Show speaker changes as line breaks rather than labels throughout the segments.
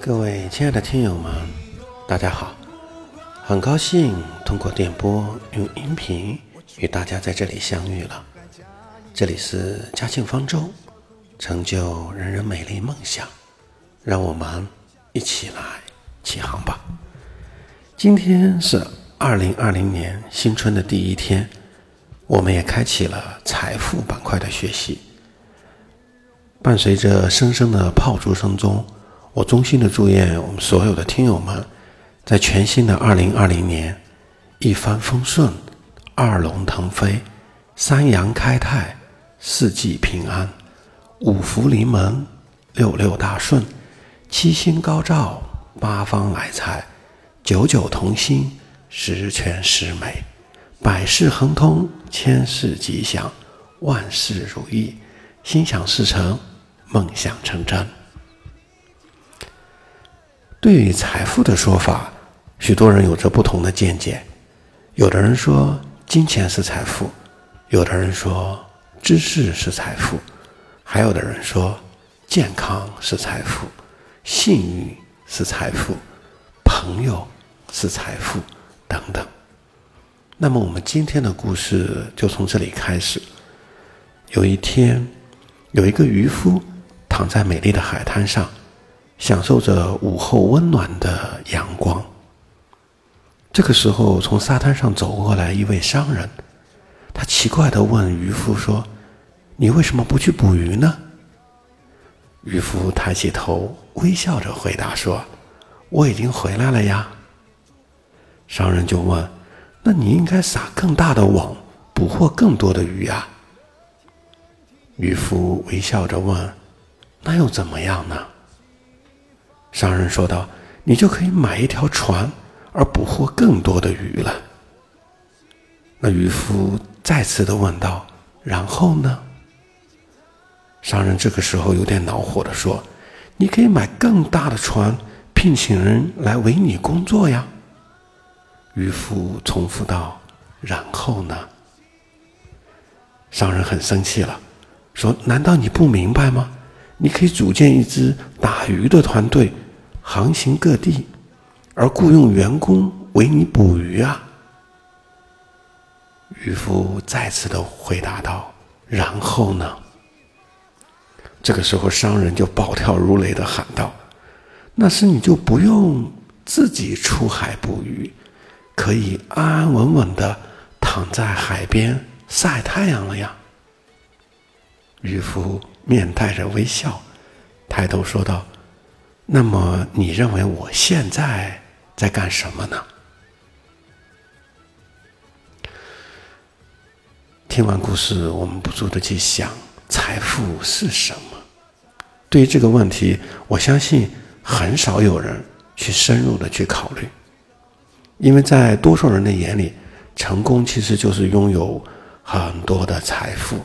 各位亲爱的听友们，大家好！很高兴通过电波用音频与大家在这里相遇了。这里是嘉庆方舟，成就人人美丽梦想，让我们一起来起航吧！今天是二零二零年新春的第一天，我们也开启了财富板块的学习。伴随着声声的炮竹声中。我衷心的祝愿我们所有的听友们，在全新的二零二零年，一帆风顺，二龙腾飞，三阳开泰，四季平安，五福临门，六六大顺，七星高照，八方来财，九九同心，十全十美，百事亨通，千事吉祥，万事如意，心想事成，梦想成真。对于财富的说法，许多人有着不同的见解。有的人说金钱是财富，有的人说知识是财富，还有的人说健康是财富，信誉是财富，朋友是财富等等。那么，我们今天的故事就从这里开始。有一天，有一个渔夫躺在美丽的海滩上。享受着午后温暖的阳光。这个时候，从沙滩上走过来一位商人，他奇怪的问渔夫说：“你为什么不去捕鱼呢？”渔夫抬起头，微笑着回答说：“我已经回来了呀。”商人就问：“那你应该撒更大的网，捕获更多的鱼啊？”渔夫微笑着问：“那又怎么样呢？”商人说道：“你就可以买一条船，而捕获更多的鱼了。”那渔夫再次的问道：“然后呢？”商人这个时候有点恼火的说：“你可以买更大的船，聘请人来为你工作呀。”渔夫重复道：“然后呢？”商人很生气了，说：“难道你不明白吗？”你可以组建一支打鱼的团队，航行各地，而雇佣员工为你捕鱼啊。渔夫再次的回答道：“然后呢？”这个时候，商人就暴跳如雷的喊道：“那时你就不用自己出海捕鱼，可以安安稳稳的躺在海边晒太阳了呀。”渔夫。面带着微笑，抬头说道：“那么，你认为我现在在干什么呢？”听完故事，我们不住的去想：财富是什么？对于这个问题，我相信很少有人去深入的去考虑，因为在多数人的眼里，成功其实就是拥有很多的财富。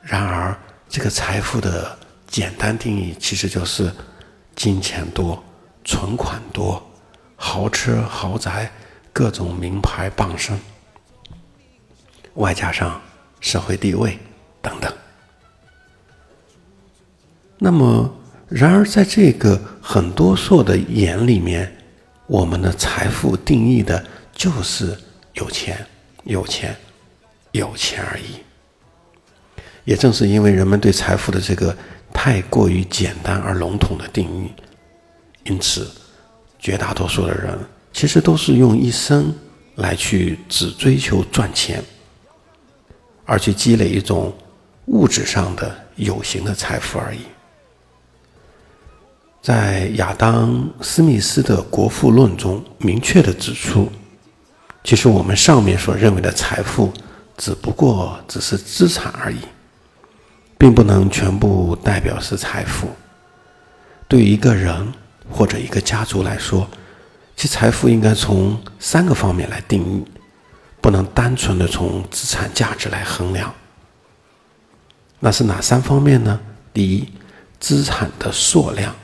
然而，这个财富的简单定义，其实就是金钱多、存款多、豪车豪宅、各种名牌傍身，外加上社会地位等等。那么，然而在这个很多数的眼里面，我们的财富定义的就是有钱、有钱、有钱而已。也正是因为人们对财富的这个太过于简单而笼统的定义，因此，绝大多数的人其实都是用一生来去只追求赚钱，而去积累一种物质上的有形的财富而已。在亚当·斯密斯的《国富论》中明确的指出，其实我们上面所认为的财富，只不过只是资产而已。并不能全部代表是财富。对于一个人或者一个家族来说，其财富应该从三个方面来定义，不能单纯的从资产价值来衡量。那是哪三方面呢？第一，资产的数量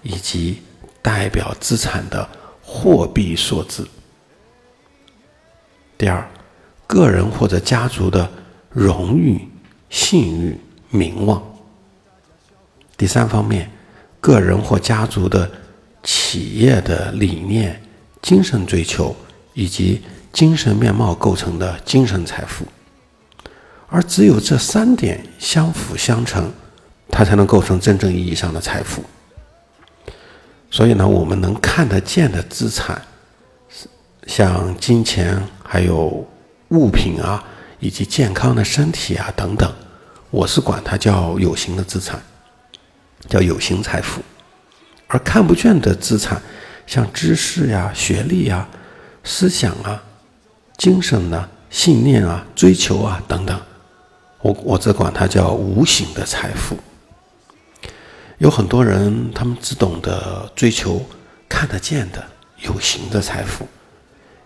以及代表资产的货币数字；第二，个人或者家族的荣誉、信誉。名望。第三方面，个人或家族的企业的理念、精神追求以及精神面貌构成的精神财富。而只有这三点相辅相成，它才能构成真正意义上的财富。所以呢，我们能看得见的资产，像金钱、还有物品啊，以及健康的身体啊等等，我是管它叫有形的资产，叫有形财富。而看不见的资产，像知识呀、学历呀、思想啊、精神呐、信念啊、追求啊等等，我我则管它叫无形的财富。有很多人，他们只懂得追求看得见的有形的财富，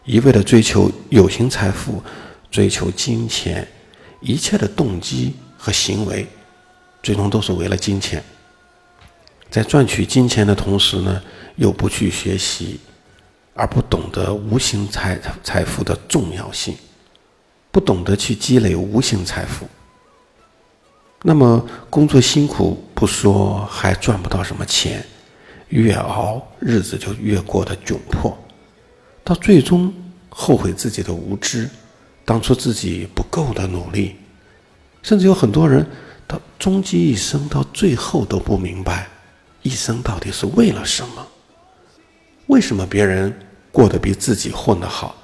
一味的追求有形财富，追求金钱，一切的动机和行为，最终都是为了金钱。在赚取金钱的同时呢，又不去学习，而不懂得无形财财富的重要性，不懂得去积累无形财富。那么工作辛苦不说，还赚不到什么钱，越熬日子就越过得窘迫，到最终后悔自己的无知，当初自己不够的努力，甚至有很多人到终其一生，到最后都不明白，一生到底是为了什么？为什么别人过得比自己混得好？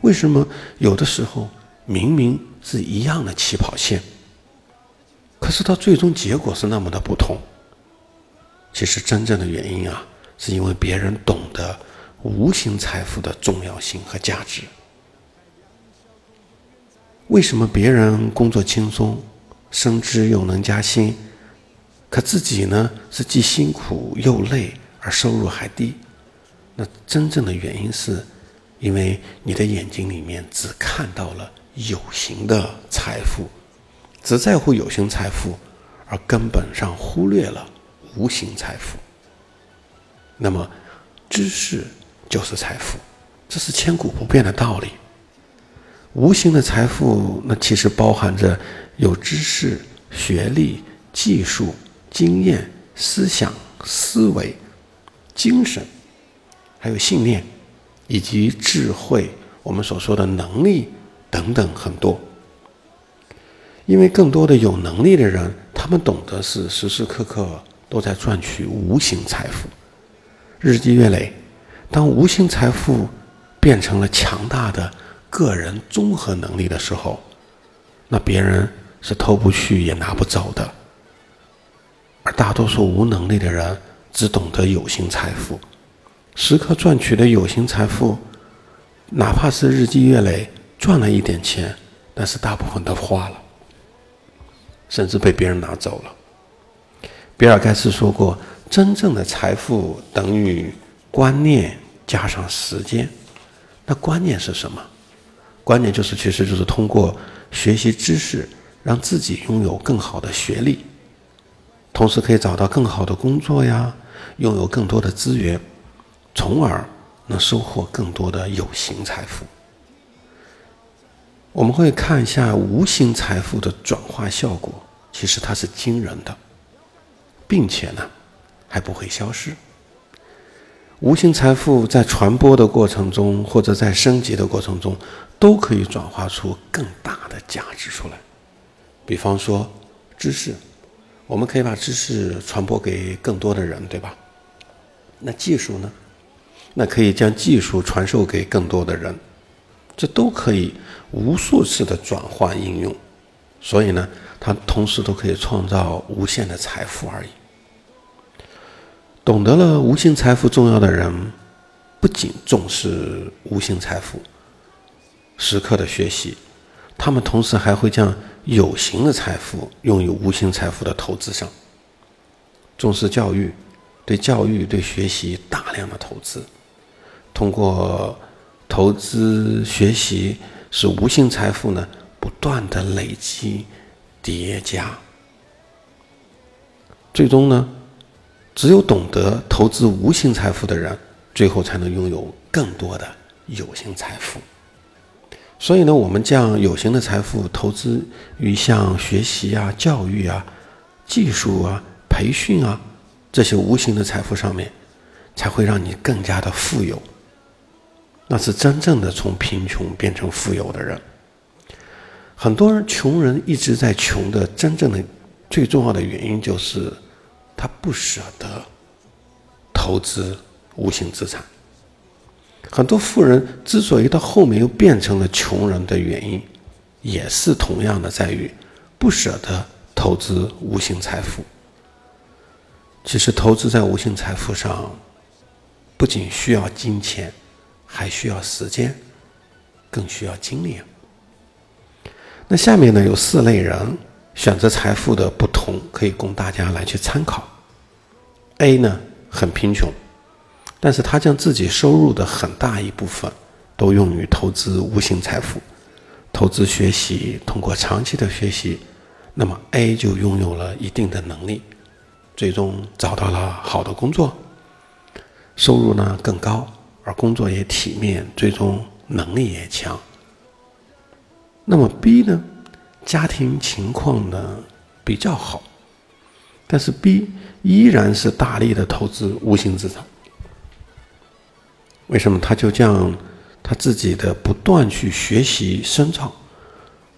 为什么有的时候明明是一样的起跑线？可是到最终结果是那么的不同。其实真正的原因啊，是因为别人懂得无形财富的重要性和价值。为什么别人工作轻松，升职又能加薪，可自己呢是既辛苦又累，而收入还低？那真正的原因是，因为你的眼睛里面只看到了有形的财富。只在乎有形财富，而根本上忽略了无形财富。那么，知识就是财富，这是千古不变的道理。无形的财富，那其实包含着有知识、学历、技术、经验、思想、思维、精神，还有信念，以及智慧，我们所说的能力等等很多。因为更多的有能力的人，他们懂得是时时刻刻都在赚取无形财富，日积月累，当无形财富变成了强大的个人综合能力的时候，那别人是偷不去也拿不走的。而大多数无能力的人只懂得有形财富，时刻赚取的有形财富，哪怕是日积月累赚了一点钱，但是大部分都花了。甚至被别人拿走了。比尔盖茨说过：“真正的财富等于观念加上时间。”那观念是什么？关键就是，其实就是通过学习知识，让自己拥有更好的学历，同时可以找到更好的工作呀，拥有更多的资源，从而能收获更多的有形财富。我们会看一下无形财富的转化效果，其实它是惊人的，并且呢还不会消失。无形财富在传播的过程中，或者在升级的过程中，都可以转化出更大的价值出来。比方说知识，我们可以把知识传播给更多的人，对吧？那技术呢？那可以将技术传授给更多的人。这都可以无数次的转换应用，所以呢，它同时都可以创造无限的财富而已。懂得了无形财富重要的人，不仅重视无形财富，时刻的学习，他们同时还会将有形的财富用于无形财富的投资上，重视教育，对教育对学习大量的投资，通过。投资学习使无形财富呢不断的累积叠加，最终呢，只有懂得投资无形财富的人，最后才能拥有更多的有形财富。所以呢，我们将有形的财富投资于像学习啊、教育啊、技术啊、培训啊这些无形的财富上面，才会让你更加的富有。那是真正的从贫穷变成富有的人。很多人穷人一直在穷的真正的最重要的原因就是，他不舍得投资无形资产。很多富人之所以到后面又变成了穷人的原因，也是同样的，在于不舍得投资无形财富。其实，投资在无形财富上，不仅需要金钱，还需要时间，更需要精力。那下面呢，有四类人选择财富的不同，可以供大家来去参考。A 呢，很贫穷。但是他将自己收入的很大一部分都用于投资无形财富，投资学习，通过长期的学习，那么 A 就拥有了一定的能力，最终找到了好的工作，收入呢更高，而工作也体面，最终能力也强。那么 B 呢，家庭情况呢比较好，但是 B 依然是大力的投资无形资产。为什么他就这样，他自己的不断去学习深造，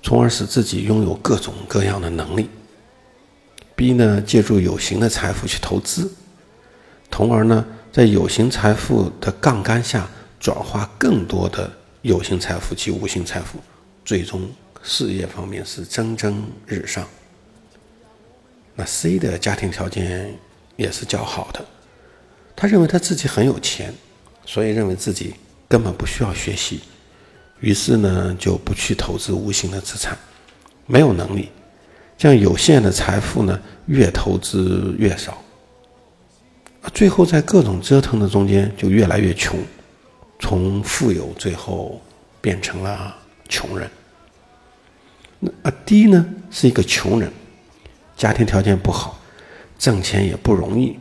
从而使自己拥有各种各样的能力？B 呢，借助有形的财富去投资，从而呢，在有形财富的杠杆下转化更多的有形财富及无形财富，最终事业方面是蒸蒸日上。那 C 的家庭条件也是较好的，他认为他自己很有钱。所以认为自己根本不需要学习，于是呢就不去投资无形的资产，没有能力，这样有限的财富呢越投资越少，最后在各种折腾的中间就越来越穷，从富有最后变成了穷人。那啊 D 呢是一个穷人，家庭条件不好，挣钱也不容易。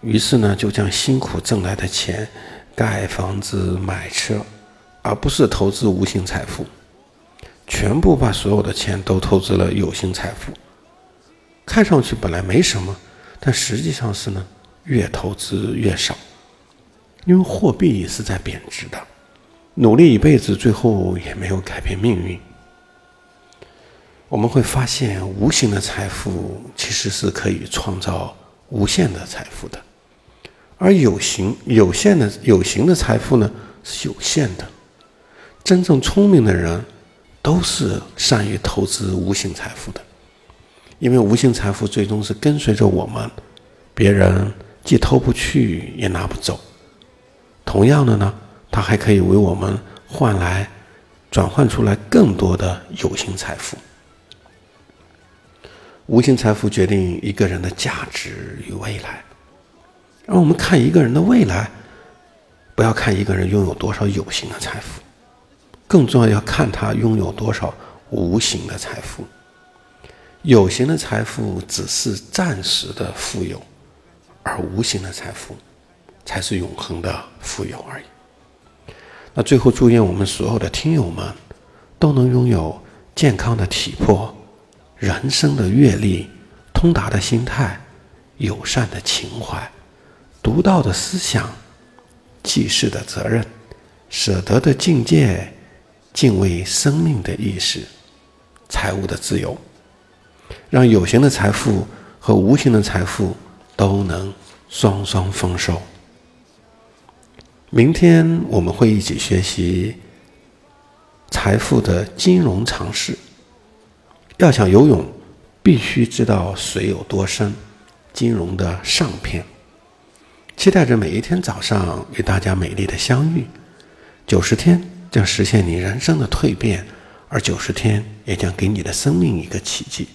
于是呢，就将辛苦挣来的钱盖房子、买车，而不是投资无形财富，全部把所有的钱都投资了有形财富。看上去本来没什么，但实际上是呢，越投资越少，因为货币是在贬值的。努力一辈子，最后也没有改变命运。我们会发现，无形的财富其实是可以创造无限的财富的。而有形有限的有形的财富呢是有限的，真正聪明的人都是善于投资无形财富的，因为无形财富最终是跟随着我们，别人既偷不去也拿不走。同样的呢，它还可以为我们换来转换出来更多的有形财富。无形财富决定一个人的价值与未来。而我们看一个人的未来，不要看一个人拥有多少有形的财富，更重要要看他拥有多少无形的财富。有形的财富只是暂时的富有，而无形的财富才是永恒的富有而已。那最后，祝愿我们所有的听友们都能拥有健康的体魄、人生的阅历、通达的心态、友善的情怀。独到的思想，济世的责任，舍得的境界，敬畏生命的意识，财务的自由，让有形的财富和无形的财富都能双双丰收。明天我们会一起学习财富的金融常识。要想游泳，必须知道水有多深。金融的上篇。期待着每一天早上与大家美丽的相遇。九十天将实现你人生的蜕变，而九十天也将给你的生命一个奇迹。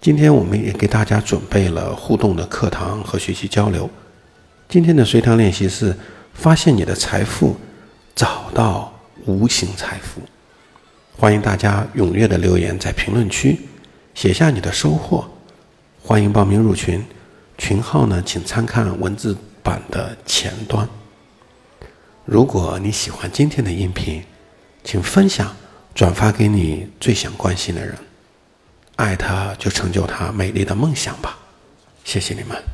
今天我们也给大家准备了互动的课堂和学习交流。今天的随堂练习是发现你的财富，找到无形财富。欢迎大家踊跃的留言在评论区，写下你的收获。欢迎报名入群。群号呢，请参看文字版的前端。如果你喜欢今天的音频，请分享、转发给你最想关心的人，爱他就成就他美丽的梦想吧。谢谢你们。